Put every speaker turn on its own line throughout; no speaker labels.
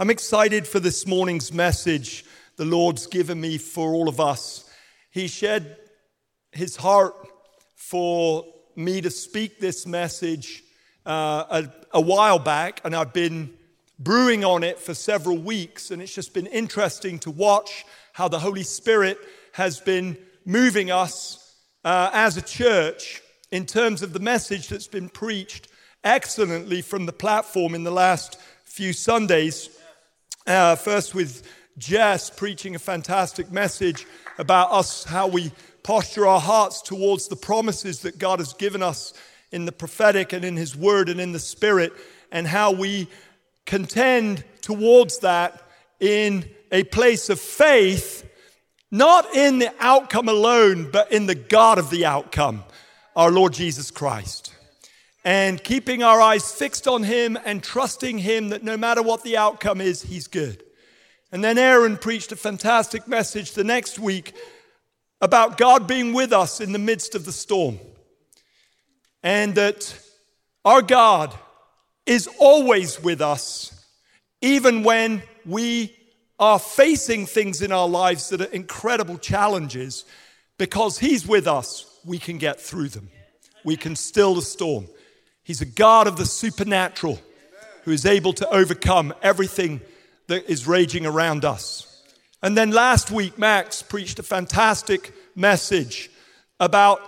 I'm excited for this morning's message the Lord's given me for all of us. He shed his heart for me to speak this message uh, a, a while back, and I've been brewing on it for several weeks, and it's just been interesting to watch how the Holy Spirit has been moving us uh, as a church in terms of the message that's been preached excellently from the platform in the last few Sundays. Uh, first, with Jess preaching a fantastic message about us, how we posture our hearts towards the promises that God has given us in the prophetic and in His Word and in the Spirit, and how we contend towards that in a place of faith, not in the outcome alone, but in the God of the outcome, our Lord Jesus Christ and keeping our eyes fixed on Him and trusting Him that no matter what the outcome is, He's good. And then Aaron preached a fantastic message the next week about God being with us in the midst of the storm. And that our God is always with us, even when we are facing things in our lives that are incredible challenges, because He's with us, we can get through them. We can still the storm. He's a God of the supernatural who is able to overcome everything that is raging around us. And then last week, Max preached a fantastic message about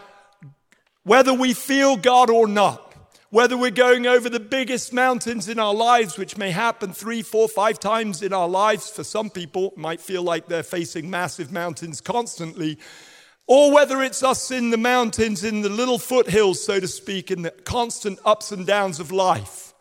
whether we feel God or not, whether we're going over the biggest mountains in our lives, which may happen three, four, five times in our lives. For some people, might feel like they're facing massive mountains constantly or whether it's us in the mountains, in the little foothills, so to speak, in the constant ups and downs of life,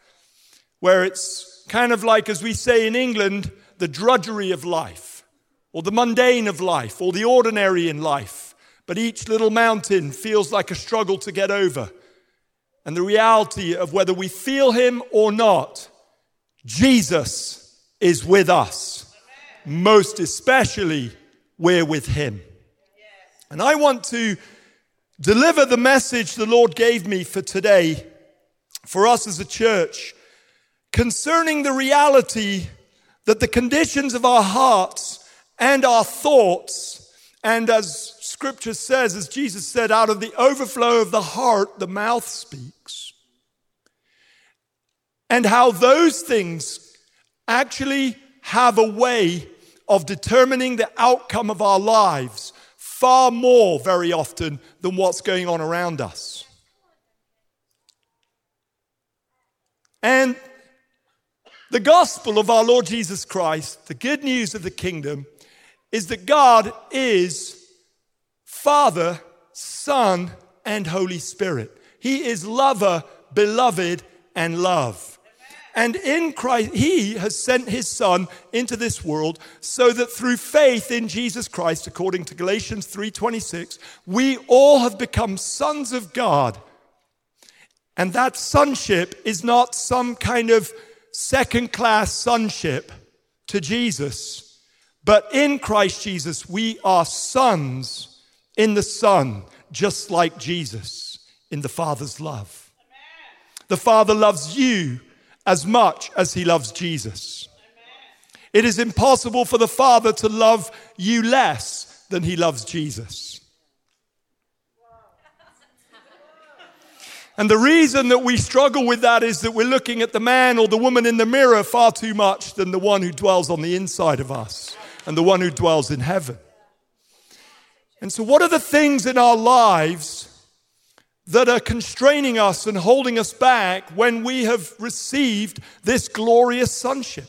where it's kind of like, as we say in England, the drudgery of life, or the mundane of life, or the ordinary in life. But each little mountain feels like a struggle to get over. And the reality of whether we feel Him or not, Jesus is with us. Most especially, we're with Him. And I want to deliver the message the Lord gave me for today, for us as a church, concerning the reality that the conditions of our hearts and our thoughts, and as scripture says, as Jesus said, out of the overflow of the heart, the mouth speaks. And how those things actually have a way of determining the outcome of our lives far more very often than what's going on around us. And the gospel of our Lord Jesus Christ, the good news of the kingdom, is that God is Father, Son, and Holy Spirit. He is lover, beloved, and love. And in Christ, He has sent His Son into this world so that through faith in Jesus Christ, according to Galatians 3:26, we all have become sons of God. And that sonship is not some kind of second class sonship to Jesus, but in Christ Jesus, we are sons in the Son, just like Jesus in the Father's love. The Father loves you as much as he loves Jesus. It is impossible for the Father to love you less than he loves Jesus. And the reason that we struggle with that is that we're looking at the man or the woman in the mirror far too much than the one who dwells on the inside of us and the one who dwells in heaven. And so, what are the things in our lives that are constraining us and holding us back when we have received this glorious sonship.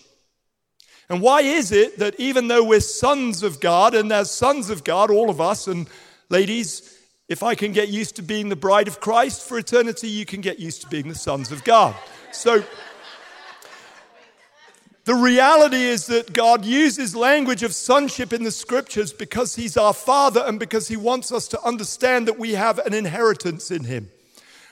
And why is it that even though we're sons of God, and as sons of God, all of us, and ladies, if I can get used to being the bride of Christ for eternity, you can get used to being the sons of God. So, the reality is that God uses language of sonship in the scriptures because He's our Father and because He wants us to understand that we have an inheritance in Him.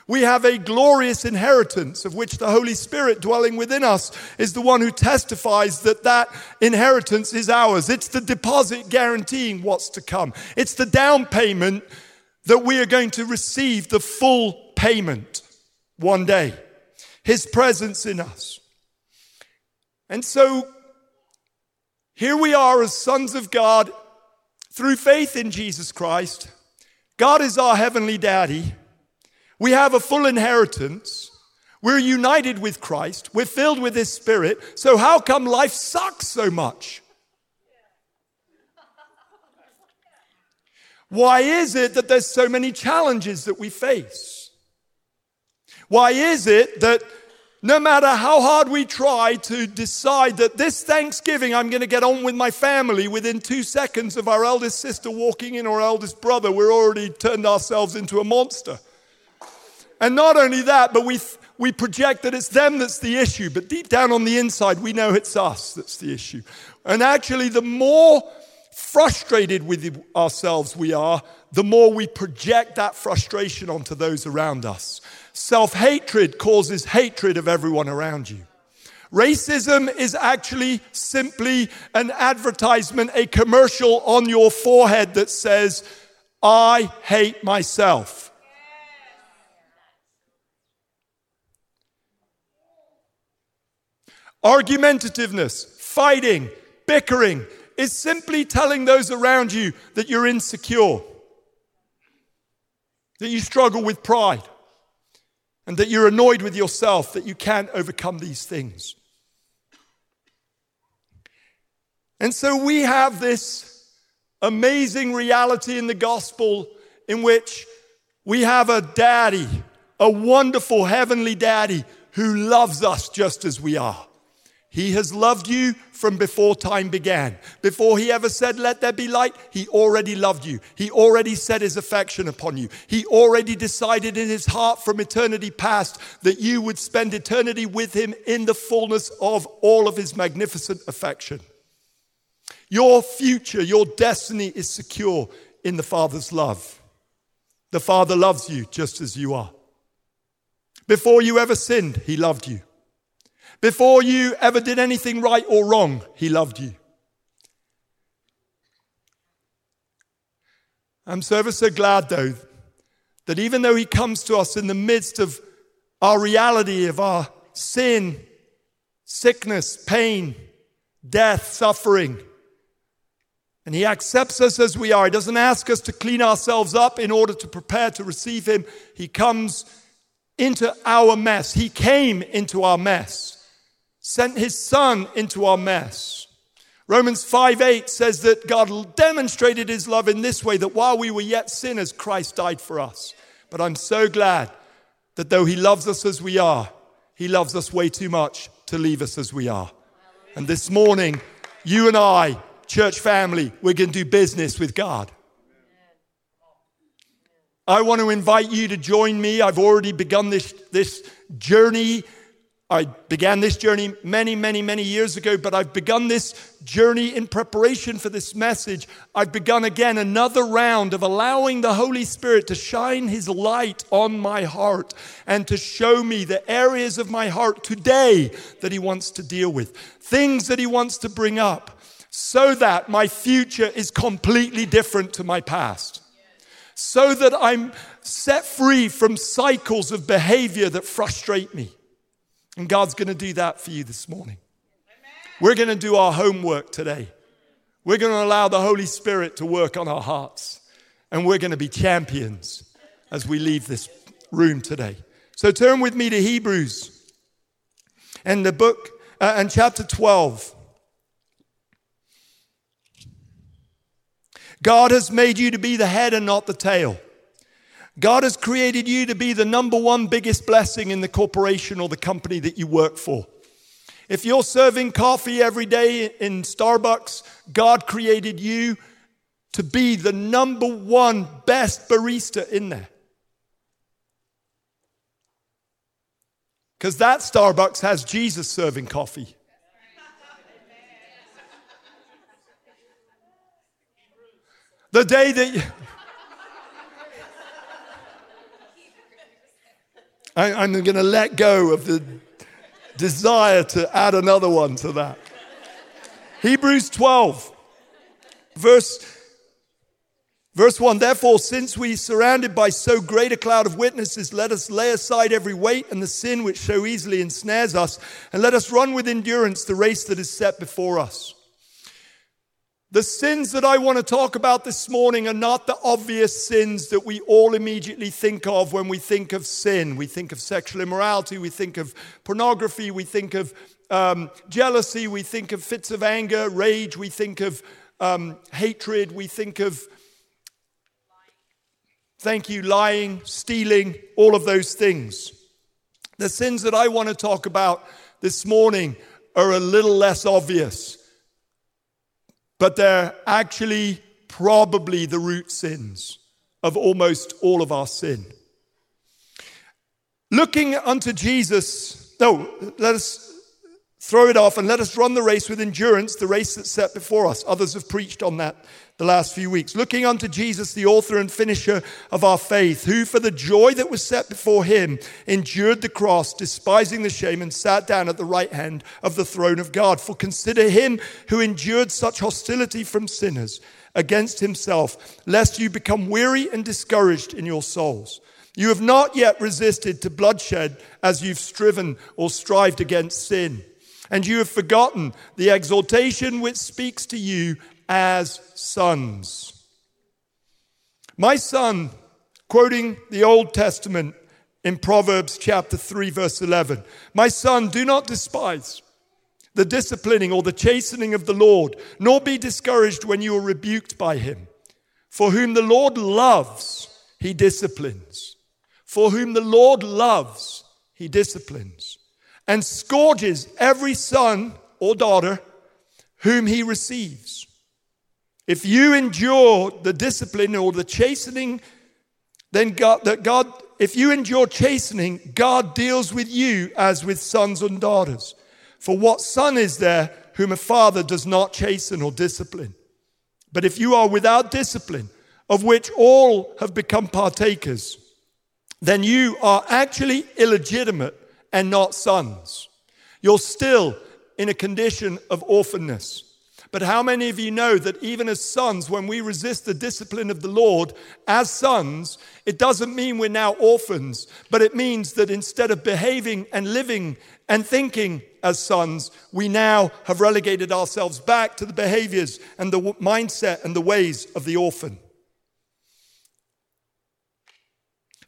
We have a glorious inheritance of which the Holy Spirit dwelling within us is the one who testifies that that inheritance is ours. It's the deposit guaranteeing what's to come. It's the down payment that we are going to receive the full payment one day. His presence in us. And so Here we are as sons of God through faith in Jesus Christ. God is our heavenly daddy. We have a full inheritance. We're united with Christ. We're filled with His Spirit. So, how come life sucks so much? Why is it that there's so many challenges that we face? Why is it that no matter how hard we try to decide that this Thanksgiving I'm going to get on with my family, within two seconds of our eldest sister walking in or eldest brother, we're already turned ourselves into a monster. And not only that, but we, we project that it's them that's the issue, but deep down on the inside, we know it's us that's the issue. And actually, the more frustrated with ourselves we are, the more we project that frustration onto those around us. Self hatred causes hatred of everyone around you. Racism is actually simply an advertisement, a commercial on your forehead that says, I hate myself. Argumentativeness, fighting, bickering is simply telling those around you that you're insecure, that you struggle with pride, and that you're annoyed with yourself that you can't overcome these things. And so we have this amazing reality in the gospel in which we have a daddy, a wonderful heavenly daddy who loves us just as we are. He has loved you from before time began. Before he ever said, Let there be light, he already loved you. He already set his affection upon you. He already decided in his heart from eternity past that you would spend eternity with him in the fullness of all of his magnificent affection. Your future, your destiny is secure in the Father's love. The Father loves you just as you are. Before you ever sinned, he loved you. Before you ever did anything right or wrong, He loved you. I'm so ever so glad, though, that even though He comes to us in the midst of our reality of our sin, sickness, pain, death, suffering, and He accepts us as we are. He doesn't ask us to clean ourselves up in order to prepare to receive Him. He comes into our mess. He came into our mess sent his son into our mess. Romans 5 8 says that God demonstrated his love in this way that while we were yet sinners, Christ died for us. But I'm so glad that though he loves us as we are, he loves us way too much to leave us as we are. And this morning, you and I, church family, we're going to do business with God. I want to invite you to join me. I've already begun this, this journey I began this journey many, many, many years ago, but I've begun this journey in preparation for this message. I've begun again another round of allowing the Holy Spirit to shine His light on my heart and to show me the areas of my heart today that He wants to deal with, things that He wants to bring up, so that my future is completely different to my past. So that I'm set free from cycles of behavior that frustrate me and God's going to do that for you this morning. We're going to do our homework today. We're going to allow the Holy Spirit to work on our hearts. And we're going to be champions as we leave this room today. So turn with me to Hebrews and the book uh, and chapter 12. God has made you to be the head and not the tail. God has created you to be the number one biggest blessing in the corporation or the company that you work for. If you're serving coffee every day in Starbucks, God created you to be the number one best barista in there. Because that Starbucks has Jesus serving coffee. The day that. I, am going to let go of the desire to add another one to that. Hebrews 12, verse, verse 1 Therefore, since we surrounded by so great a cloud of witnesses, let us lay aside every weight and the sin which so easily ensnares us, and let us run with endurance the race that is set before us. The sins that I want to talk about this morning are not the obvious sins that we all immediately think of when we think of sin. We think of sexual immorality, we think of pornography, we think of um, jealousy, we think of fits of anger, rage, we think of um, hatred, we think of, thank you, lying, stealing, all of those things. The sins that I want to talk about this morning are a little less obvious but they're actually probably the root sins of almost all of our sin. Looking unto Jesus, no, let us throw it off and let us run the race with endurance, the race that's set before us. Others have preached on that the last few weeks. Looking unto Jesus, the author and finisher of our faith, who for the joy that was set before him endured the cross, despising the shame, and sat down at the right hand of the throne of God. For consider him who endured such hostility from sinners against himself, lest you become weary and discouraged in your souls. You have not yet resisted to bloodshed as you've striven or strived against sin. And you have forgotten the exhortation which speaks to you as sons. My son, quoting the Old Testament in Proverbs chapter 3, verse 11, my son, do not despise the disciplining or the chastening of the Lord, nor be discouraged when you are rebuked by him. For whom the Lord loves, he disciplines. For whom the Lord loves, he disciplines. And scourges every son or daughter whom he receives. If you endure the discipline or the chastening, then God, that God, if you endure chastening, God deals with you as with sons and daughters. For what son is there whom a father does not chasten or discipline? But if you are without discipline, of which all have become partakers, then you are actually illegitimate and not sons. You're still in a condition of orphanness. But how many of you know that even as sons, when we resist the discipline of the Lord as sons, it doesn't mean we're now orphans, but it means that instead of behaving and living and thinking as sons, we now have relegated ourselves back to the behaviors and the mindset and the ways of the orphan.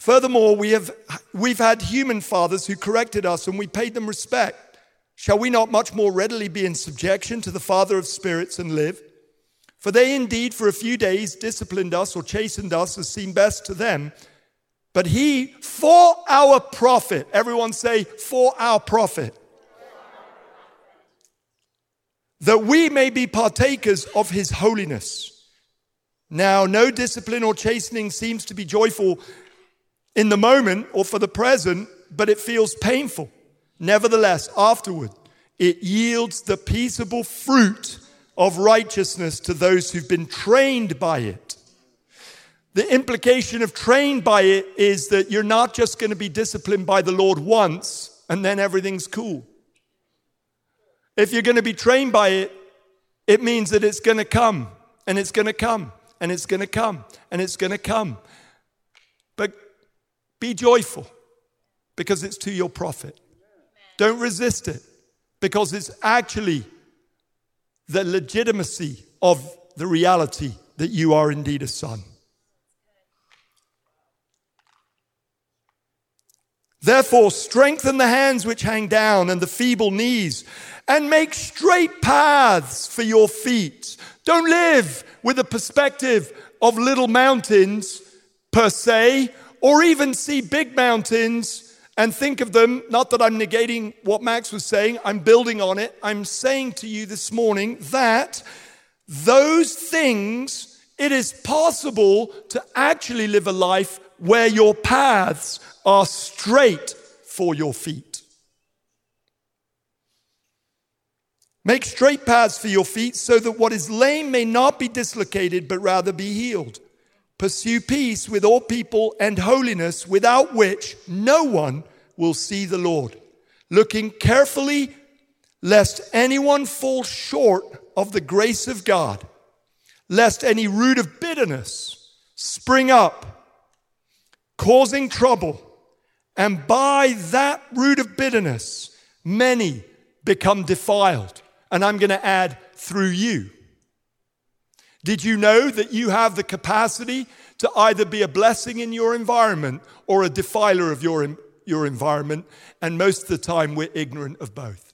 Furthermore, we have, we've had human fathers who corrected us and we paid them respect. Shall we not much more readily be in subjection to the Father of spirits and live? For they indeed for a few days disciplined us or chastened us as seemed best to them. But he, for our profit, everyone say, for our profit, that we may be partakers of his holiness. Now, no discipline or chastening seems to be joyful in the moment or for the present, but it feels painful. Nevertheless, afterward, it yields the peaceable fruit of righteousness to those who've been trained by it. The implication of trained by it is that you're not just going to be disciplined by the Lord once and then everything's cool. If you're going to be trained by it, it means that it's going to come and it's going to come and it's going to come and it's going to come. But be joyful because it's to your profit. Don't resist it because it's actually the legitimacy of the reality that you are indeed a son. Therefore, strengthen the hands which hang down and the feeble knees, and make straight paths for your feet. Don't live with a perspective of little mountains per se, or even see big mountains and think of them, not that I'm negating what Max was saying, I'm building on it. I'm saying to you this morning that those things, it is possible to actually live a life where your paths are straight for your feet. Make straight paths for your feet so that what is lame may not be dislocated, but rather be healed. Pursue peace with all people and holiness, without which no one will see the Lord. Looking carefully, lest anyone fall short of the grace of God, lest any root of bitterness spring up, causing trouble. And by that root of bitterness, many become defiled. And I'm going to add, through you. Did you know that you have the capacity to either be a blessing in your environment or a defiler of your, your environment? And most of the time, we're ignorant of both.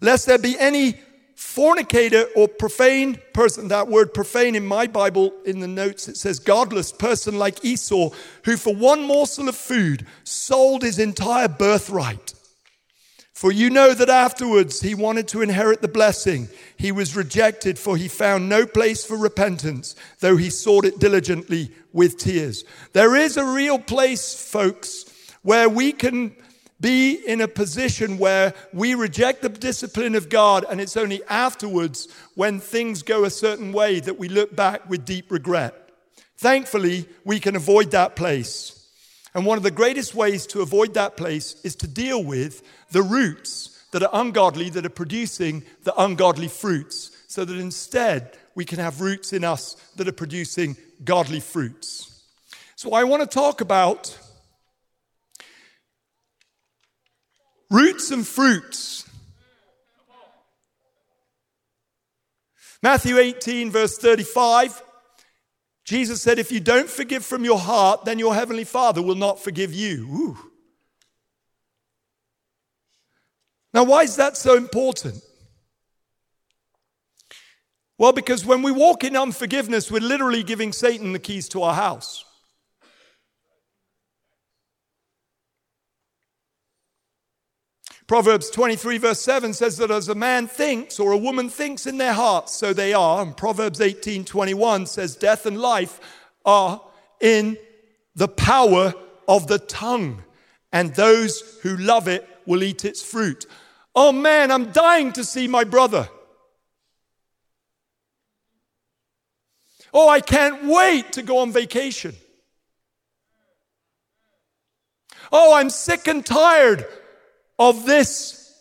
Lest there be any fornicator or profane person, that word profane in my Bible, in the notes, it says godless person like Esau, who for one morsel of food sold his entire birthright. For you know that afterwards he wanted to inherit the blessing. He was rejected, for he found no place for repentance, though he sought it diligently with tears. There is a real place, folks, where we can be in a position where we reject the discipline of God, and it's only afterwards when things go a certain way that we look back with deep regret. Thankfully, we can avoid that place. And one of the greatest ways to avoid that place is to deal with the roots that are ungodly, that are producing the ungodly fruits, so that instead we can have roots in us that are producing godly fruits. So I want to talk about Roots and fruits. Matthew 18, verse 35. Jesus said, If you don't forgive from your heart, then your heavenly Father will not forgive you. Ooh. Now, why is that so important? Well, because when we walk in unforgiveness, we're literally giving Satan the keys to our house. Proverbs 23, verse 7 says that as a man thinks or a woman thinks in their hearts, so they are. And Proverbs 18, 21 says, Death and life are in the power of the tongue, and those who love it will eat its fruit. Oh man, I'm dying to see my brother. Oh, I can't wait to go on vacation. Oh, I'm sick and tired of this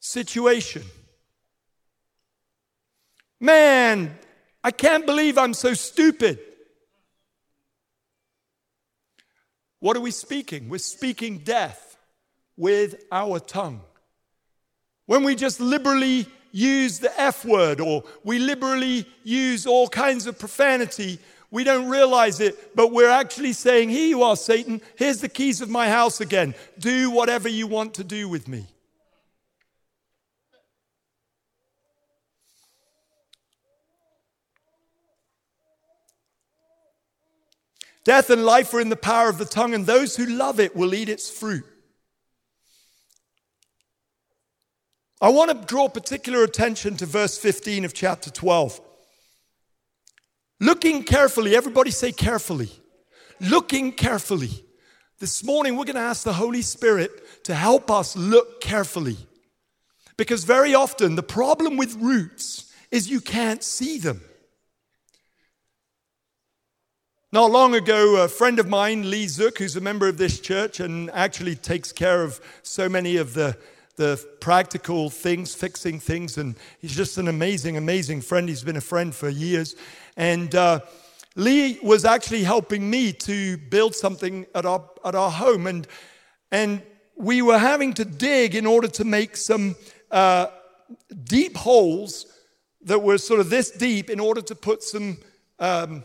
situation. Man, I can't believe I'm so stupid. What are we speaking? We're speaking death with our tongue. When we just liberally use the F word or we liberally use all kinds of profanity, we don't realize it, but we're actually saying, Here you are, Satan. Here's the keys of my house again. Do whatever you want to do with me. Death and life are in the power of the tongue, and those who love it will eat its fruit. I want to draw particular attention to verse 15 of chapter 12. Looking carefully, everybody say carefully. Looking carefully. This morning, we're going to ask the Holy Spirit to help us look carefully. Because very often, the problem with roots is you can't see them. Not long ago, a friend of mine, Lee Zook, who's a member of this church and actually takes care of so many of the the practical things, fixing things. And he's just an amazing, amazing friend. He's been a friend for years. And uh, Lee was actually helping me to build something at our, at our home. And, and we were having to dig in order to make some uh, deep holes that were sort of this deep in order to put some, um,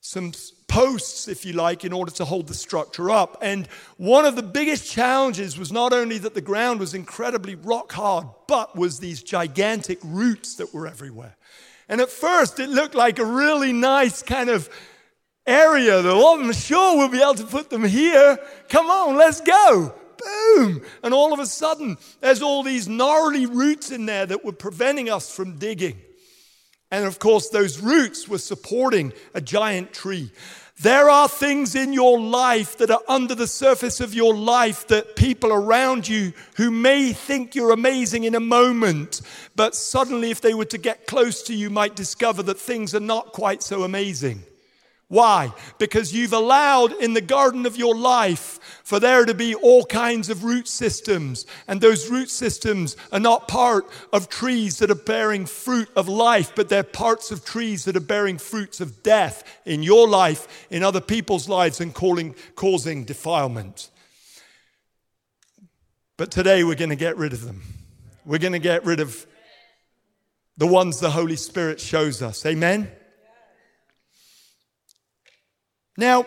some posts, if you like, in order to hold the structure up. And one of the biggest challenges was not only that the ground was incredibly rock hard, but was these gigantic roots that were everywhere. And at first, it looked like a really nice kind of area that, oh, I'm sure we'll be able to put them here. Come on, let's go. Boom. And all of a sudden, there's all these gnarly roots in there that were preventing us from digging. And of course, those roots were supporting a giant tree. There are things in your life that are under the surface of your life that people around you who may think you're amazing in a moment, but suddenly, if they were to get close to you, might discover that things are not quite so amazing. Why? Because you've allowed in the garden of your life for there to be all kinds of root systems. And those root systems are not part of trees that are bearing fruit of life, but they're parts of trees that are bearing fruits of death in your life, in other people's lives, and calling, causing defilement. But today we're going to get rid of them. We're going to get rid of the ones the Holy Spirit shows us. Amen? Now,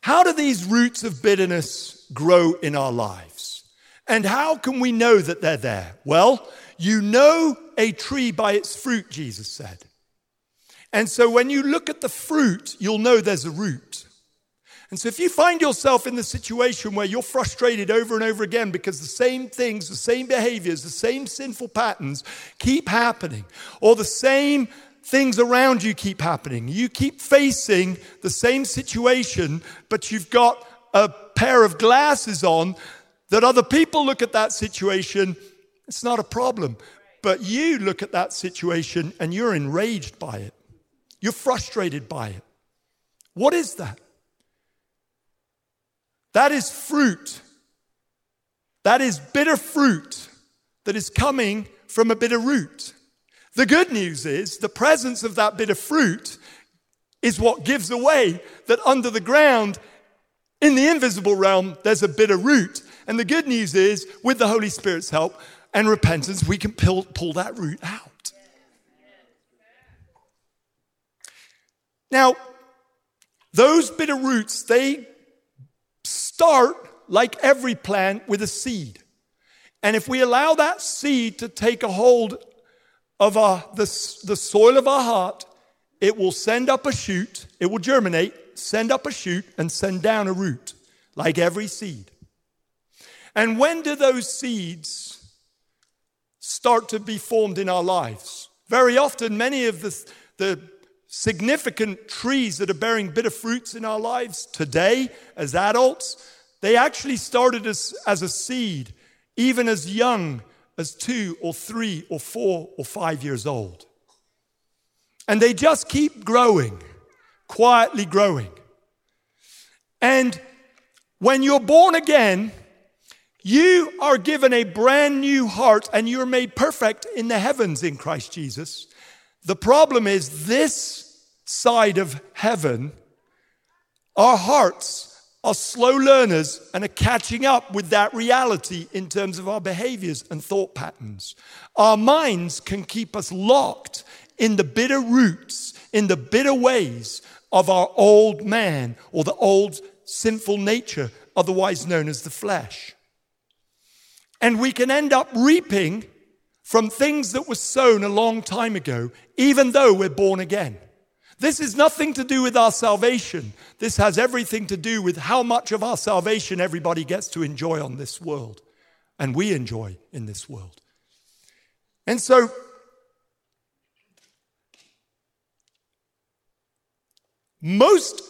how do these roots of bitterness grow in our lives? And how can we know that they're there? Well, you know a tree by its fruit, Jesus said. And so when you look at the fruit, you'll know there's a root. And so if you find yourself in the situation where you're frustrated over and over again because the same things, the same behaviors, the same sinful patterns keep happening, or the same things around you keep happening, you keep facing the same situation, but you've got a pair of glasses on that other people look at that situation, it's not a problem. But you look at that situation and you're enraged by it. You're frustrated by it. What is that? That is fruit. That is bitter fruit that is coming from a bitter root. The good news is the presence of that bitter fruit is what gives away that under the ground, in the invisible realm, there's a bitter root. And the good news is, with the Holy Spirit's help and repentance, we can pull, pull that root out. Now, those bitter roots, they start, like every plant, with a seed. And if we allow that seed to take a hold of our, the, the soil of our heart, it will send up a shoot, it will germinate, send up a shoot, and send down a root, like every seed. And when do those seeds start to be formed in our lives? Very often, many of the, the significant trees that are bearing bitter fruits in our lives today as adults, they actually started as, as a seed, even as young as two or three or four or five years old. And they just keep growing, quietly growing. And when you're born again, you are given a brand new heart and you're made perfect in the heavens in Christ Jesus. The problem is this side of heaven, our hearts are slow learners and are catching up with that reality in terms of our behaviors and thought patterns. Our minds can keep us locked in the bitter roots, in the bitter ways of our old man or the old sinful nature, otherwise known as the flesh. And we can end up reaping from things that were sown a long time ago, even though we're born again. This is nothing to do with our salvation. This has everything to do with how much of our salvation everybody gets to enjoy on this world, and we enjoy in this world. And so, most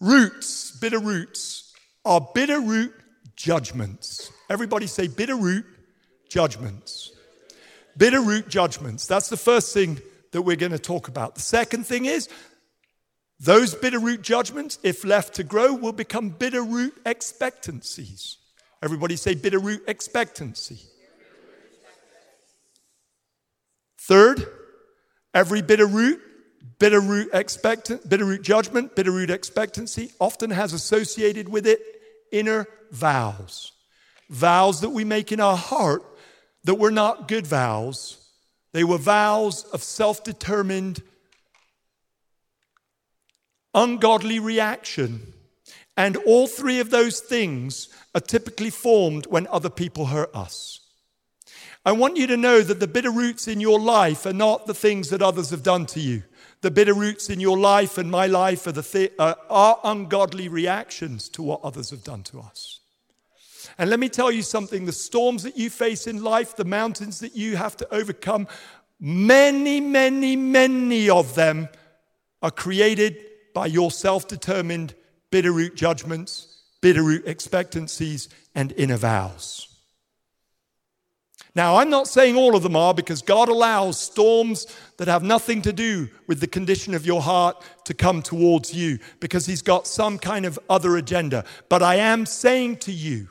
roots, bitter roots, are bitter root judgments. Everybody say bitter root judgments. Bitter root judgments. That's the first thing that we're going to talk about. The second thing is those bitter root judgments, if left to grow, will become bitter root expectancies. Everybody say bitter root expectancy. Third, every bitter root, bitter root expectant, bitter root judgment, bitter root expectancy often has associated with it inner vows. Vows that we make in our heart that were not good vows they were vows of self determined, ungodly reaction. And all three of those things are typically formed when other people hurt us. I want you to know that the bitter roots in your life are not the things that others have done to you. The bitter roots in your life and my life are, the th- uh, are ungodly reactions to what others have done to us. And let me tell you something the storms that you face in life, the mountains that you have to overcome, many, many, many of them are created by your self determined bitter root judgments, bitter root expectancies, and inner vows. Now, I'm not saying all of them are because God allows storms that have nothing to do with the condition of your heart to come towards you because He's got some kind of other agenda. But I am saying to you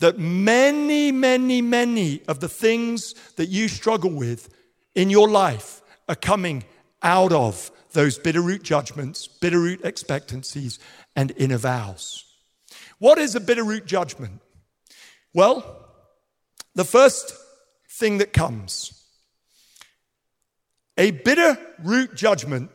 that many, many, many of the things that you struggle with in your life are coming out of those bitter root judgments, bitter root expectancies, and inner vows. What is a bitter root judgment? Well, the first thing that comes. A bitter root judgment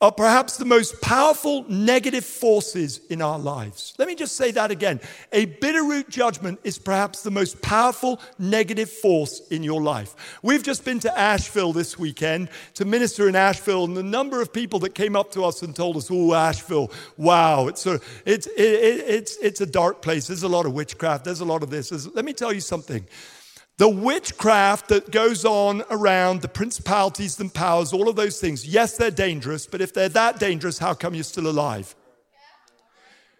are perhaps the most powerful negative forces in our lives. Let me just say that again. A bitter root judgment is perhaps the most powerful negative force in your life. We've just been to Asheville this weekend to minister in Asheville, and the number of people that came up to us and told us, "Oh, Asheville, wow, it's a, it's, it, it, it's, it's a dark place. There's a lot of witchcraft. There's a lot of this." There's, let me tell you something. The witchcraft that goes on around, the principalities and powers, all of those things, yes, they're dangerous, but if they're that dangerous, how come you're still alive?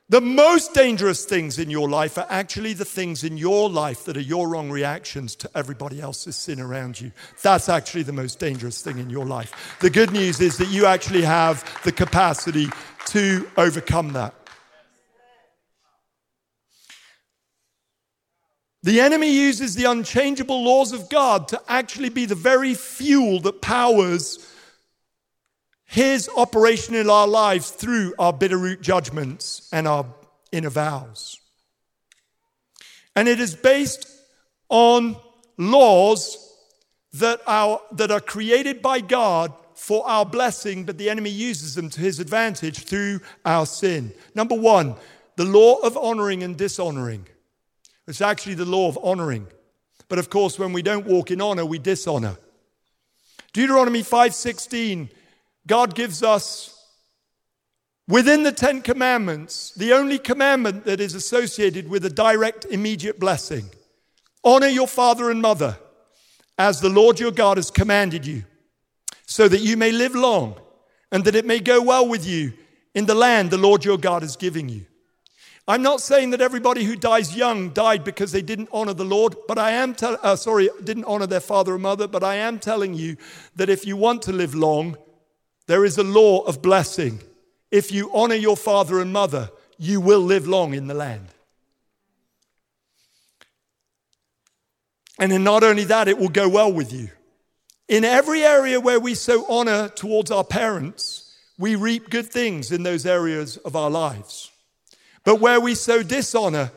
The most dangerous things in your life are actually the things in your life that are your wrong reactions to everybody else's sin around you. That's actually the most dangerous thing in your life. The good news is that you actually have the capacity to overcome that. The enemy uses the unchangeable laws of God to actually be the very fuel that powers his operation in our lives through our bitter root judgments and our inner vows. And it is based on laws that, are that are created by God for our blessing, but the enemy uses them to his advantage through our sin. Number one, the law of honoring and dishonoring. It's actually the law of honoring. But of course, when we don't walk in honor, we dishonor. Deuteronomy 5:16, God gives us within the 10 commandments, the only commandment that is associated with a direct immediate blessing. Honor your father and mother as the Lord your God has commanded you, so that you may live long and that it may go well with you in the land the Lord your God is giving you. I'm not saying that everybody who dies young died because they didn't honor the Lord, but I am te- uh, sorry, didn't honor their father or mother, but I am telling you that if you want to live long, there is a law of blessing. If you honor your father and mother, you will live long in the land. And not only that, it will go well with you. In every area where we sow honor towards our parents, we reap good things in those areas of our lives. But where we sow dishonor,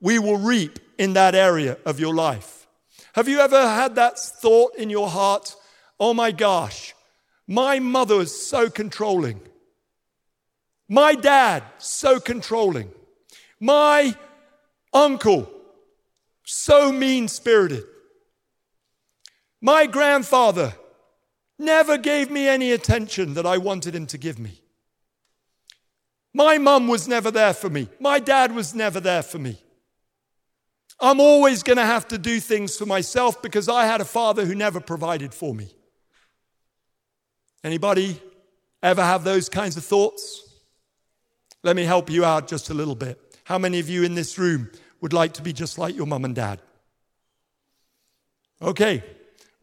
we will reap in that area of your life. Have you ever had that thought in your heart? Oh my gosh, my mother is so controlling. My dad, so controlling. My uncle, so mean spirited. My grandfather never gave me any attention that I wanted him to give me. My mum was never there for me. My dad was never there for me. I'm always going to have to do things for myself because I had a father who never provided for me. Anybody ever have those kinds of thoughts? Let me help you out just a little bit. How many of you in this room would like to be just like your mum and dad? Okay,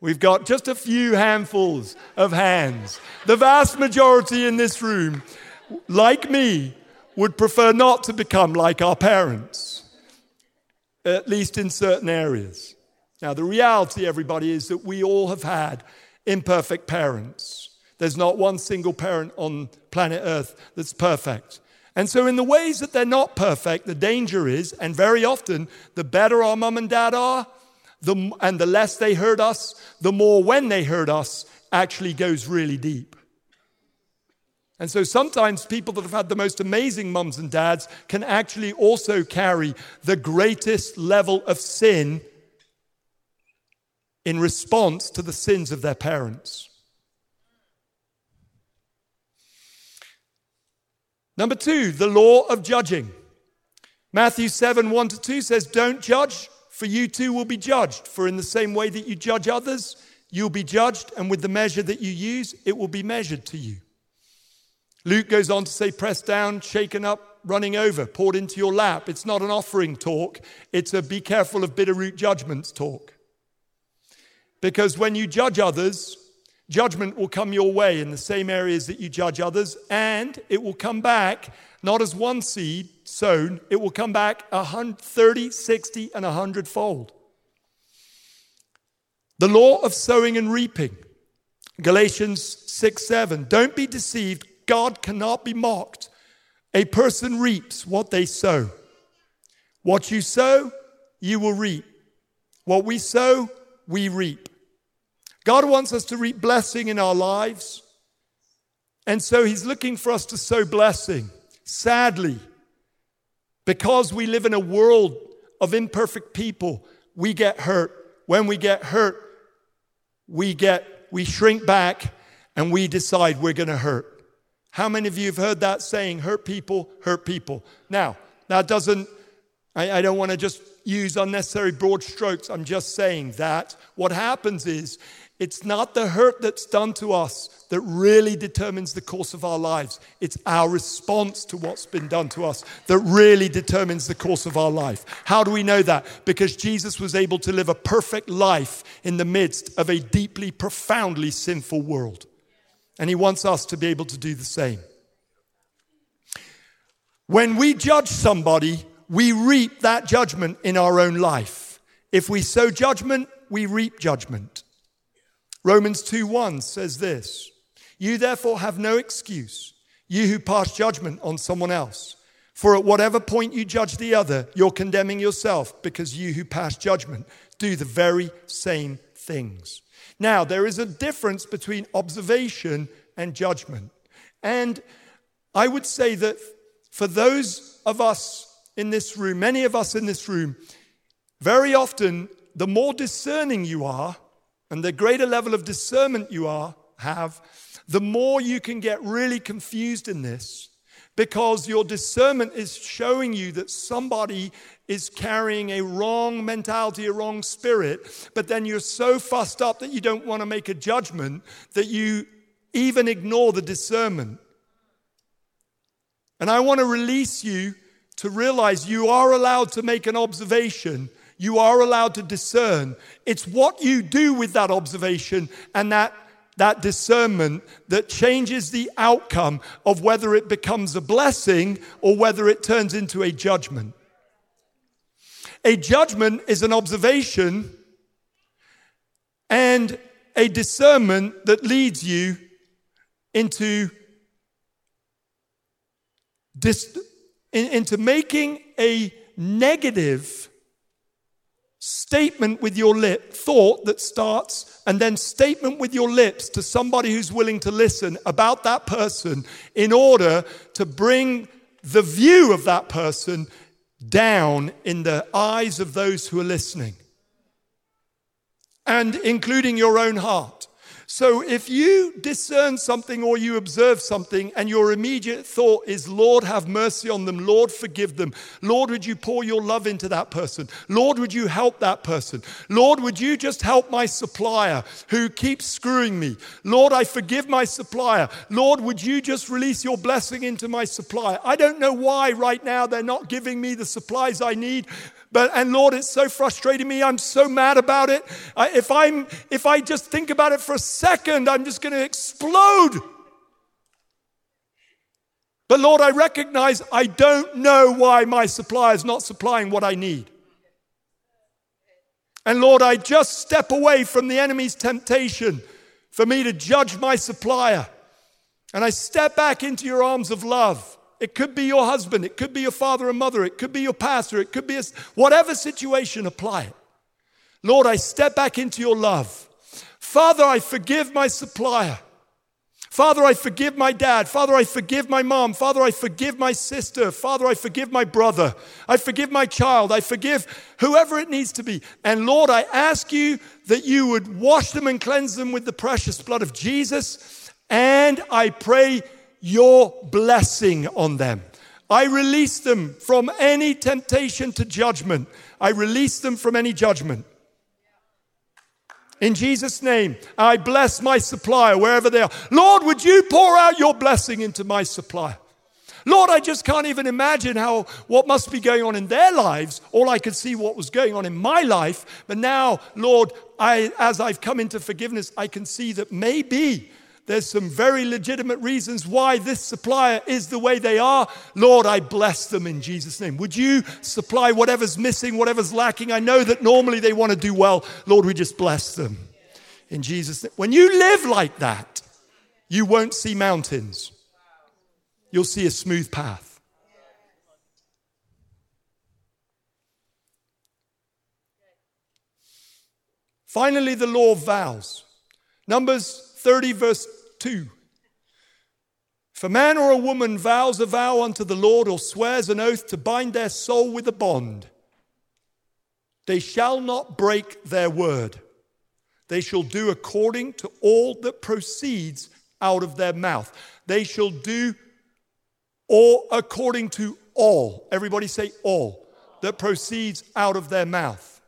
we've got just a few handfuls of hands. The vast majority in this room like me, would prefer not to become like our parents, at least in certain areas. Now, the reality, everybody, is that we all have had imperfect parents. There's not one single parent on planet Earth that's perfect. And so, in the ways that they're not perfect, the danger is, and very often, the better our mum and dad are, the, and the less they hurt us, the more when they hurt us actually goes really deep. And so sometimes people that have had the most amazing mums and dads can actually also carry the greatest level of sin in response to the sins of their parents. Number two, the law of judging. Matthew 7 1 to 2 says, Don't judge, for you too will be judged. For in the same way that you judge others, you'll be judged, and with the measure that you use, it will be measured to you. Luke goes on to say, pressed down, shaken up, running over, poured into your lap. It's not an offering talk, it's a be careful of bitter root judgments talk. Because when you judge others, judgment will come your way in the same areas that you judge others, and it will come back not as one seed sown, it will come back a 30, 60, and a hundredfold. The law of sowing and reaping. Galatians 6 7. Don't be deceived. God cannot be mocked. A person reaps what they sow. What you sow, you will reap. What we sow, we reap. God wants us to reap blessing in our lives. And so he's looking for us to sow blessing. Sadly, because we live in a world of imperfect people, we get hurt. When we get hurt, we get we shrink back and we decide we're going to hurt. How many of you have heard that saying, hurt people, hurt people? Now, that doesn't, I, I don't want to just use unnecessary broad strokes. I'm just saying that what happens is it's not the hurt that's done to us that really determines the course of our lives. It's our response to what's been done to us that really determines the course of our life. How do we know that? Because Jesus was able to live a perfect life in the midst of a deeply, profoundly sinful world. And he wants us to be able to do the same. When we judge somebody, we reap that judgment in our own life. If we sow judgment, we reap judgment. Romans 2:1 says this, "You therefore have no excuse, you who pass judgment on someone else. For at whatever point you judge the other, you're condemning yourself, because you who pass judgment do the very same things." Now, there is a difference between observation and judgment. And I would say that for those of us in this room, many of us in this room, very often the more discerning you are and the greater level of discernment you are have, the more you can get really confused in this because your discernment is showing you that somebody is carrying a wrong mentality, a wrong spirit, but then you're so fussed up that you don't want to make a judgment that you even ignore the discernment. And I want to release you to realize you are allowed to make an observation. You are allowed to discern. It's what you do with that observation and that that discernment that changes the outcome of whether it becomes a blessing or whether it turns into a judgment. A judgment is an observation and a discernment that leads you into, dis- into making a negative statement with your lip, thought that starts, and then statement with your lips to somebody who's willing to listen about that person in order to bring the view of that person down in the eyes of those who are listening, and including your own heart. So if you discern something or you observe something and your immediate thought is, Lord, have mercy on them. Lord, forgive them. Lord, would you pour your love into that person? Lord, would you help that person? Lord, would you just help my supplier who keeps screwing me? Lord, I forgive my supplier. Lord, would you just release your blessing into my supplier? I don't know why right now they're not giving me the supplies I need. But, and Lord, it's so frustrating me. I'm so mad about it. I, if, I'm, if I just think about it for a second, I'm just going to explode. But Lord, I recognize I don't know why my supplier is not supplying what I need. And Lord, I just step away from the enemy's temptation for me to judge my supplier. And I step back into your arms of love. It could be your husband. It could be your father and mother. It could be your pastor. It could be a, whatever situation, apply it. Lord, I step back into your love. Father, I forgive my supplier. Father, I forgive my dad. Father, I forgive my mom. Father, I forgive my sister. Father, I forgive my brother. I forgive my child. I forgive whoever it needs to be. And Lord, I ask you that you would wash them and cleanse them with the precious blood of Jesus. And I pray your blessing on them. I release them from any temptation to judgment. I release them from any judgment. In Jesus' name, I bless my supplier wherever they are. Lord, would you pour out your blessing into my supplier? Lord, I just can't even imagine how what must be going on in their lives. All I could see what was going on in my life. But now, Lord, I, as I've come into forgiveness, I can see that maybe there's some very legitimate reasons why this supplier is the way they are. Lord, I bless them in Jesus' name. Would you supply whatever's missing, whatever's lacking? I know that normally they want to do well. Lord, we just bless them in Jesus' name. When you live like that, you won't see mountains, you'll see a smooth path. Finally, the law of vows. Numbers 30, verse 2. If a man or a woman vows a vow unto the Lord or swears an oath to bind their soul with a bond, they shall not break their word. They shall do according to all that proceeds out of their mouth. They shall do all according to all. Everybody say all that proceeds out of their mouth.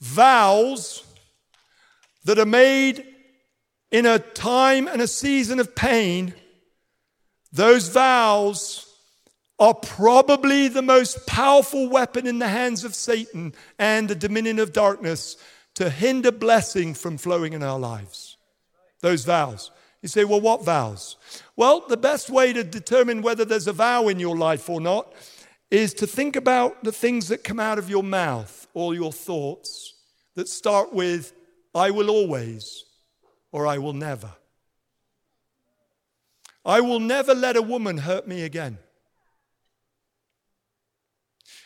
Vows that are made in a time and a season of pain, those vows are probably the most powerful weapon in the hands of Satan and the dominion of darkness to hinder blessing from flowing in our lives. Those vows. You say, well, what vows? Well, the best way to determine whether there's a vow in your life or not is to think about the things that come out of your mouth, or your thoughts that start with, I will always, or I will never. I will never let a woman hurt me again.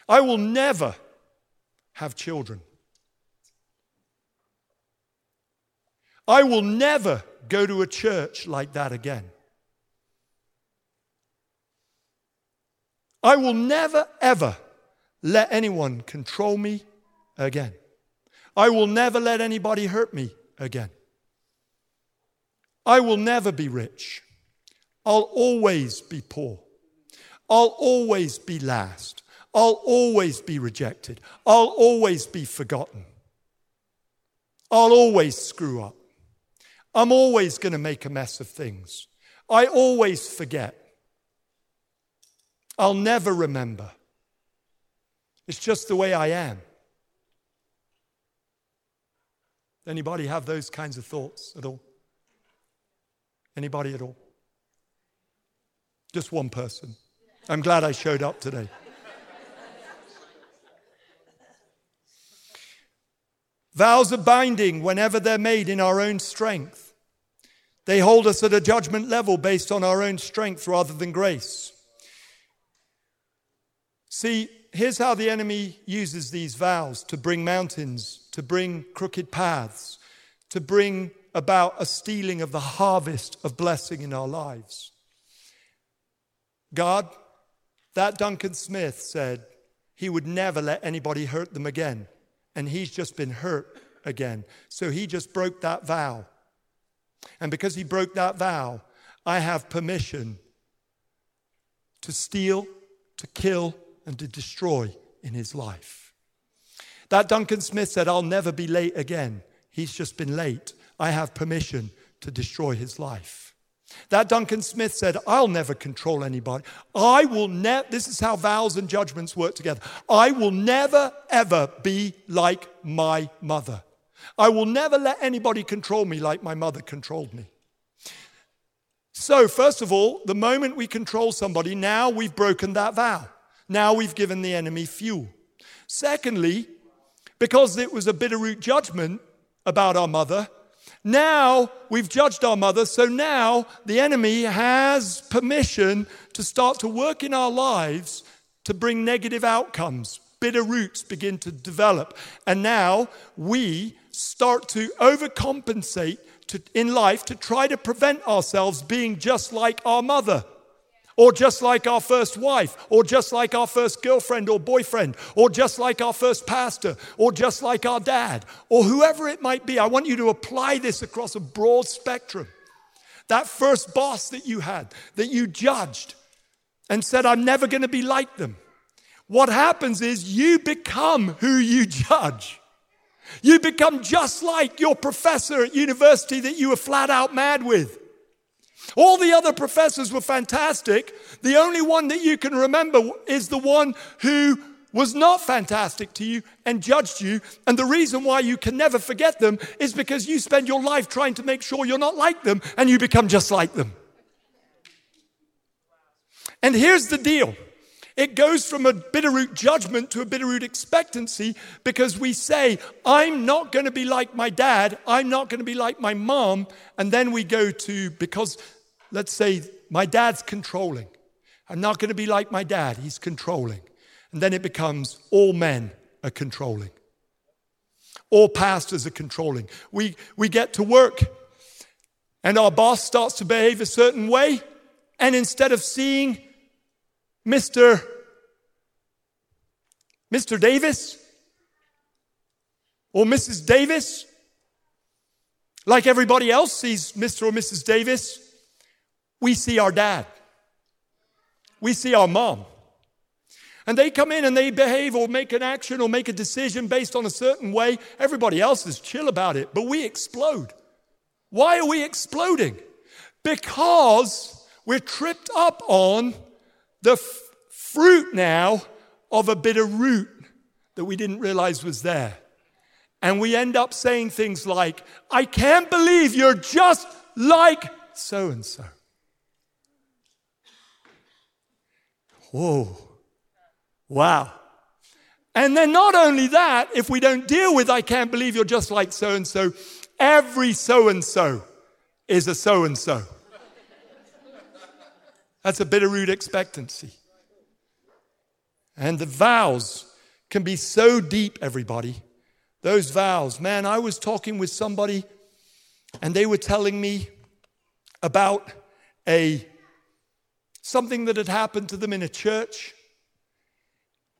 I will never have children. I will never go to a church like that again. I will never, ever let anyone control me again. I will never let anybody hurt me again. I will never be rich. I'll always be poor. I'll always be last. I'll always be rejected. I'll always be forgotten. I'll always screw up. I'm always going to make a mess of things. I always forget. I'll never remember. It's just the way I am. Anybody have those kinds of thoughts at all? Anybody at all? Just one person. I'm glad I showed up today. Vows are binding whenever they're made in our own strength. They hold us at a judgment level based on our own strength rather than grace. See, here's how the enemy uses these vows to bring mountains, to bring crooked paths, to bring about a stealing of the harvest of blessing in our lives. God, that Duncan Smith said he would never let anybody hurt them again and he's just been hurt again. So he just broke that vow. And because he broke that vow, I have permission to steal, to kill, and to destroy in his life. That Duncan Smith said, I'll never be late again. He's just been late. I have permission to destroy his life. That Duncan Smith said, I'll never control anybody. I will never, this is how vows and judgments work together. I will never, ever be like my mother. I will never let anybody control me like my mother controlled me. So, first of all, the moment we control somebody, now we've broken that vow. Now we've given the enemy fuel. Secondly, because it was a Bitterroot judgment about our mother, now we've judged our mother, so now the enemy has permission to start to work in our lives to bring negative outcomes. Bitter roots begin to develop. And now we start to overcompensate to, in life to try to prevent ourselves being just like our mother or just like our first wife, or just like our first girlfriend or boyfriend, or just like our first pastor, or just like our dad, or whoever it might be. I want you to apply this across a broad spectrum. That first boss that you had, that you judged and said, I'm never going to be like them. What happens is you become who you judge. You become just like your professor at university that you were flat out mad with. All the other professors were fantastic. The only one that you can remember is the one who was not fantastic to you and judged you. And the reason why you can never forget them is because you spend your life trying to make sure you're not like them and you become just like them. And here's the deal it goes from a bitterroot judgment to a bitterroot expectancy because we say, I'm not going to be like my dad, I'm not going to be like my mom. And then we go to, because let's say my dad's controlling. I'm not going to be like my dad, he's controlling. And then it becomes all men are controlling. All pastors are controlling. We, we get to work and our boss starts to behave a certain way. And instead of seeing Mr. Mr. Davis or Mrs. Davis, like everybody else sees Mr. or Mrs. Davis, we see our dad. We see our mom. And they come in and they behave or make an action or make a decision based on a certain way. Everybody else is chill about it, but we explode. Why are we exploding? Because we're tripped up on the f- fruit now of a bitter root that we didn't realize was there. And we end up saying things like, I can't believe you're just like so and so. Whoa. Wow. And then, not only that, if we don't deal with, I can't believe you're just like so and so, every so and so is a so and so. That's a bitter root expectancy. And the vows can be so deep, everybody. Those vows. Man, I was talking with somebody and they were telling me about a something that had happened to them in a church.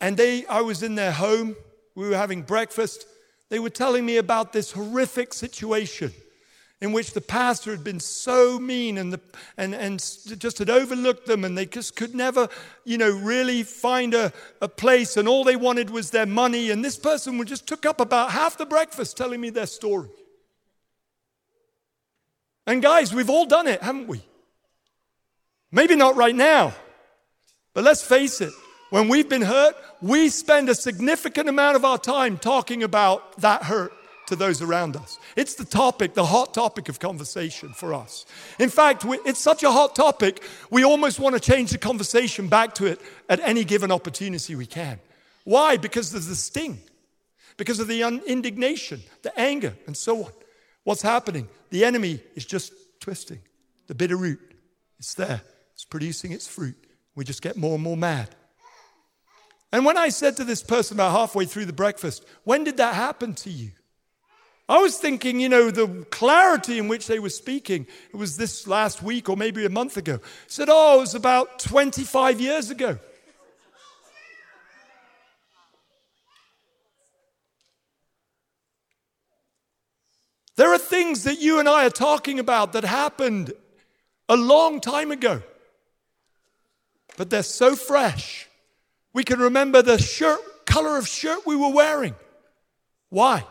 And they I was in their home, we were having breakfast. They were telling me about this horrific situation in which the pastor had been so mean and, the, and, and just had overlooked them and they just could never, you know, really find a, a place and all they wanted was their money. And this person just took up about half the breakfast telling me their story. And guys, we've all done it, haven't we? Maybe not right now, but let's face it. When we've been hurt, we spend a significant amount of our time talking about that hurt to those around us. It's the topic, the hot topic of conversation for us. In fact, it's such a hot topic, we almost want to change the conversation back to it at any given opportunity we can. Why? Because there's the sting, because of the indignation, the anger, and so on. What's happening? The enemy is just twisting. The bitter root, it's there, it's producing its fruit. We just get more and more mad. And when I said to this person about halfway through the breakfast, when did that happen to you? I was thinking, you know, the clarity in which they were speaking, it was this last week or maybe a month ago. said, oh, it was about 25 years ago. There are things that you and I are talking about that happened a long time ago, but they're so fresh. We can remember the shirt, color of shirt we were wearing. Why?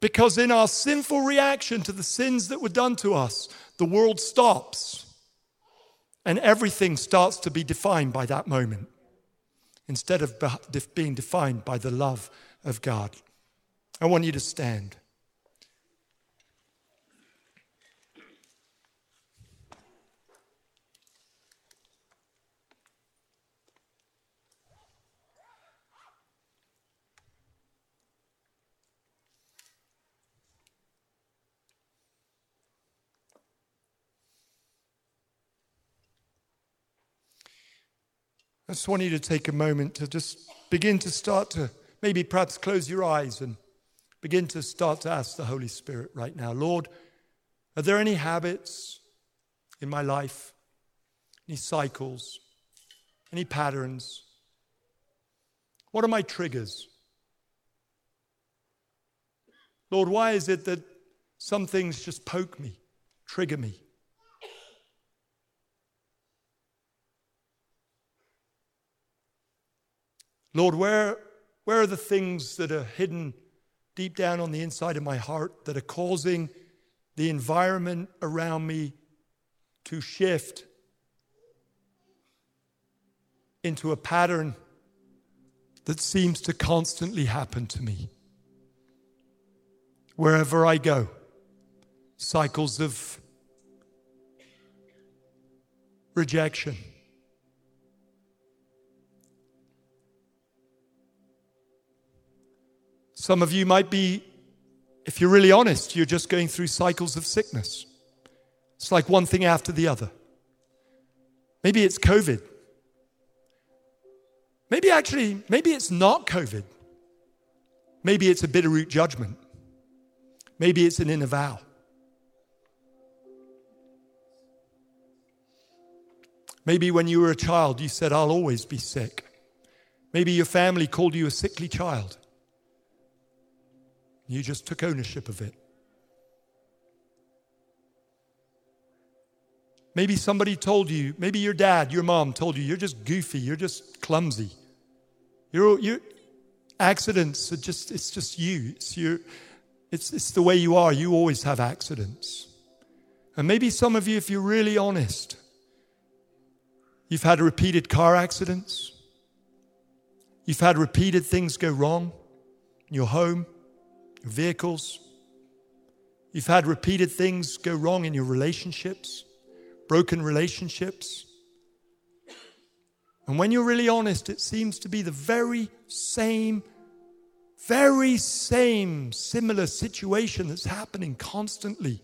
Because in our sinful reaction to the sins that were done to us, the world stops and everything starts to be defined by that moment instead of being defined by the love of God. I want you to stand. I just want you to take a moment to just begin to start to maybe perhaps close your eyes and begin to start to ask the Holy Spirit right now Lord, are there any habits in my life, any cycles, any patterns? What are my triggers? Lord, why is it that some things just poke me, trigger me? Lord, where, where are the things that are hidden deep down on the inside of my heart that are causing the environment around me to shift into a pattern that seems to constantly happen to me? Wherever I go, cycles of rejection Some of you might be, if you're really honest, you're just going through cycles of sickness. It's like one thing after the other. Maybe it's COVID. Maybe actually, maybe it's not COVID. Maybe it's a bitter root judgment. Maybe it's an inner vow. Maybe when you were a child, you said, I'll always be sick. Maybe your family called you a sickly child. You just took ownership of it. Maybe somebody told you, maybe your dad, your mom told you, you're just goofy, you're just clumsy. You're, you're accidents are just, it's just you. It's, your, it's, it's the way you are. You always have accidents. And maybe some of you, if you're really honest, you've had repeated car accidents. You've had repeated things go wrong in your home, vehicles. You've had repeated things go wrong in your relationships, broken relationships. And when you're really honest, it seems to be the very same, very same similar situation that's happening constantly.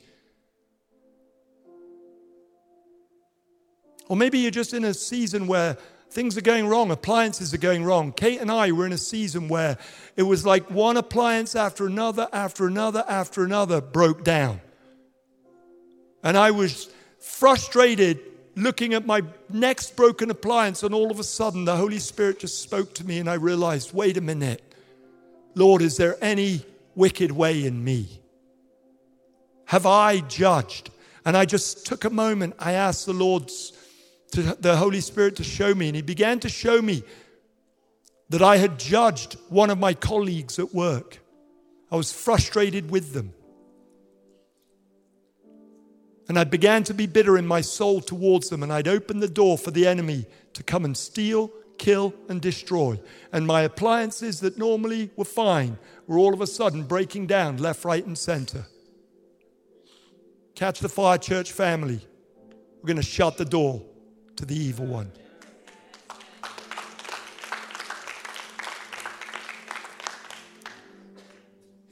Or maybe you're just in a season where things are going wrong, appliances are going wrong. Kate and I were in a season where it was like one appliance after another, after another, after another broke down. And I was frustrated looking at my next broken appliance, and all of a sudden the Holy Spirit just spoke to me, and I realized wait a minute, Lord, is there any wicked way in me? Have I judged? And I just took a moment, I asked the Lord's, to, the Holy Spirit to show me, and He began to show me that I had judged one of my colleagues at work. I was frustrated with them. And I began to be bitter in my soul towards them, and I'd open the door for the enemy to come and steal, kill, and destroy. And my appliances that normally were fine were all of a sudden breaking down left, right, and center. Catch the fire, church family. We're going to shut the door to the evil one.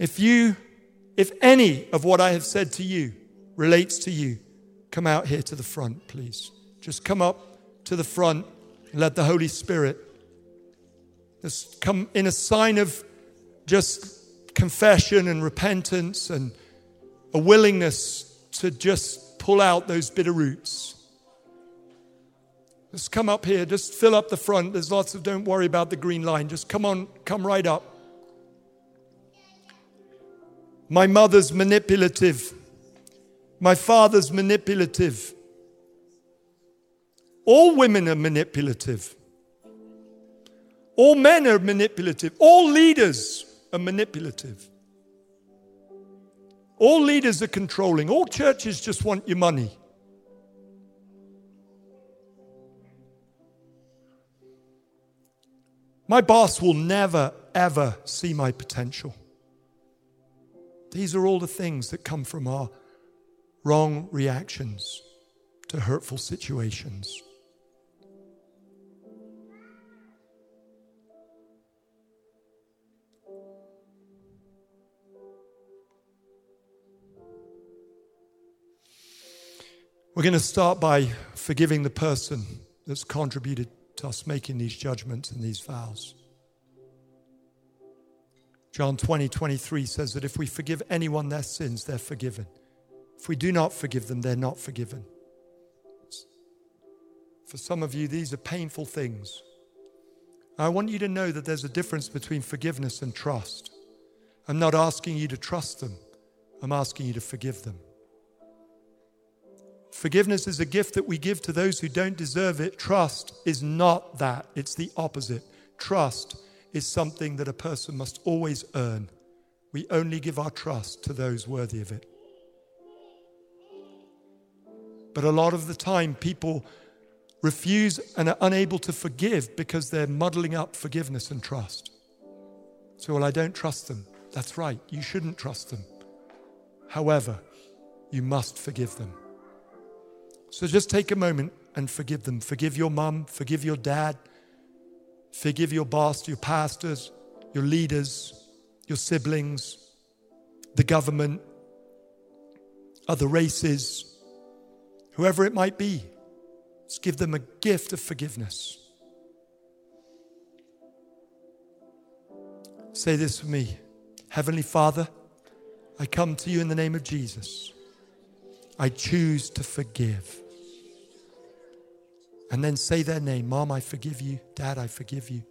If you, if any of what I have said to you relates to you, come out here to the front, please. Just come up to the front and let the Holy Spirit just come in a sign of just confession and repentance and a willingness to just pull out those bitter roots. Just come up here, just fill up the front. There's lots of, don't worry about the green line. Just come on, come right up. My mother's manipulative. My father's manipulative. All women are manipulative. All men are manipulative. All leaders are manipulative. All leaders are controlling. All churches just want your money. My boss will never, ever see my potential. These are all the things that come from our wrong reactions to hurtful situations. We're going to start by forgiving the person that's contributed to us making these judgments and these vows. John 20, 23 says that if we forgive anyone their sins, they're forgiven. If we do not forgive them, they're not forgiven. For some of you, these are painful things. I want you to know that there's a difference between forgiveness and trust. I'm not asking you to trust them, I'm asking you to forgive them. Forgiveness is a gift that we give to those who don't deserve it. Trust is not that, it's the opposite. Trust is something that a person must always earn. We only give our trust to those worthy of it. But a lot of the time, people refuse and are unable to forgive because they're muddling up forgiveness and trust. So, well, I don't trust them. That's right, you shouldn't trust them. However, you must forgive them. So just take a moment and forgive them. Forgive your mum, forgive your dad, forgive your boss, your pastors, your leaders, your siblings, the government, other races, whoever it might be. Just give them a gift of forgiveness. Say this for me Heavenly Father, I come to you in the name of Jesus. I choose to forgive. And then say their name Mom, I forgive you. Dad, I forgive you.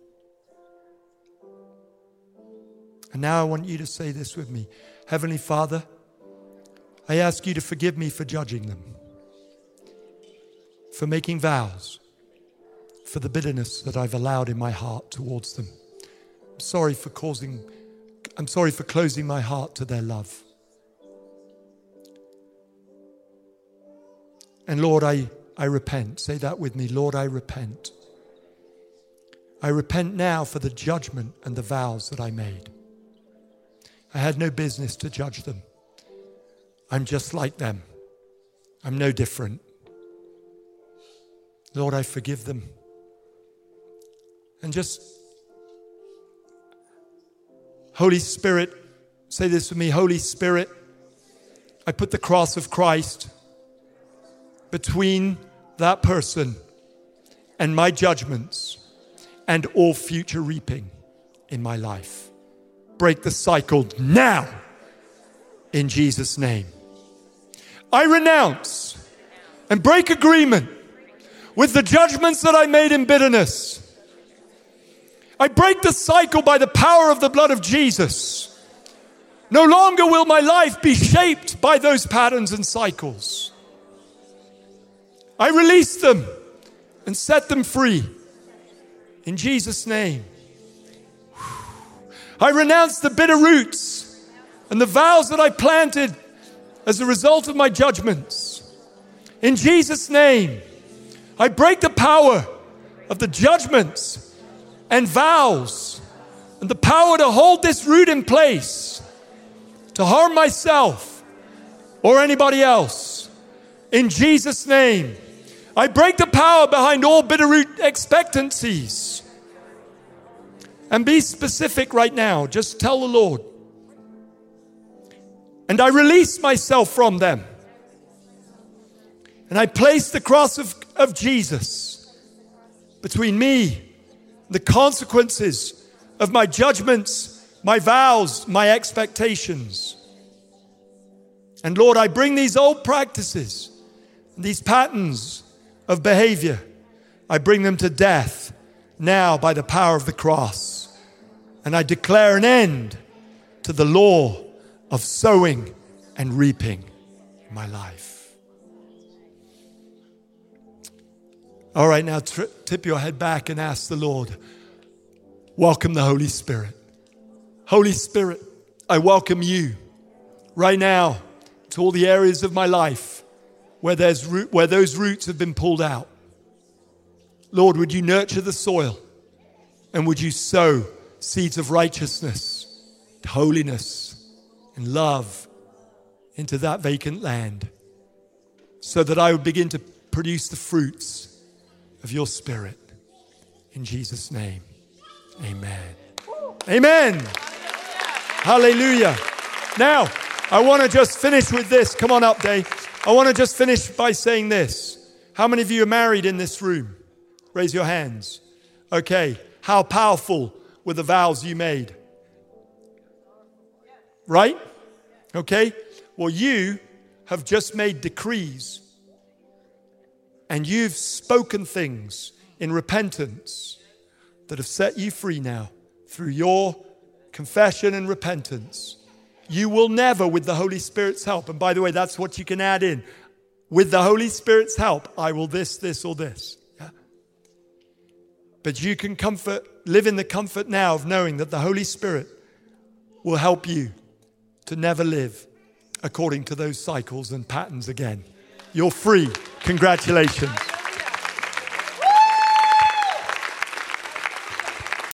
And now I want you to say this with me Heavenly Father, I ask you to forgive me for judging them, for making vows, for the bitterness that I've allowed in my heart towards them. I'm sorry for causing, I'm sorry for closing my heart to their love. And Lord, I, I repent. Say that with me. Lord, I repent. I repent now for the judgment and the vows that I made. I had no business to judge them. I'm just like them. I'm no different. Lord, I forgive them. And just, Holy Spirit, say this with me Holy Spirit, I put the cross of Christ between that person and my judgments and all future reaping in my life. Break the cycle now in Jesus' name. I renounce and break agreement with the judgments that I made in bitterness. I break the cycle by the power of the blood of Jesus. No longer will my life be shaped by those patterns and cycles. I release them and set them free. In Jesus' name. I renounce the bitter roots and the vows that I planted as a result of my judgments. In Jesus' name, I break the power of the judgments and vows and the power to hold this root in place to harm myself or anybody else. In Jesus' name, I break the power behind all bitter expectancies. And be specific right now. Just tell the Lord, and I release myself from them. And I place the cross of, of Jesus between me, the consequences of my judgments, my vows, my expectations. And Lord, I bring these old practices, these patterns of behavior, I bring them to death now by the power of the cross. And I declare an end to the law of sowing and reaping my life. All right, now tri- tip your head back and ask the Lord, welcome the Holy Spirit. Holy Spirit, I welcome you right now to all the areas of my life where, there's root, where those roots have been pulled out. Lord, would you nurture the soil and would you sow seeds of righteousness, holiness, and love into that vacant land so that I would begin to produce the fruits of your spirit. In Jesus' name, amen. Amen. Hallelujah. Now, I want to just finish with this. Come on up, Dave. I want to just finish by saying this. How many of you are married in this room? Raise your hands. Okay. How powerful were the vows you made? Right? Okay? Well, you have just made decrees and you've spoken things in repentance that have set you free now through your confession and repentance. You will never, with the Holy Spirit's help, and by the way, that's what you can add in. With the Holy Spirit's help, I will this, this, or this. Yeah? But you can comfort, live in the comfort now of knowing that the Holy Spirit will help you to never live according to those cycles and patterns again. You're free. Congratulations.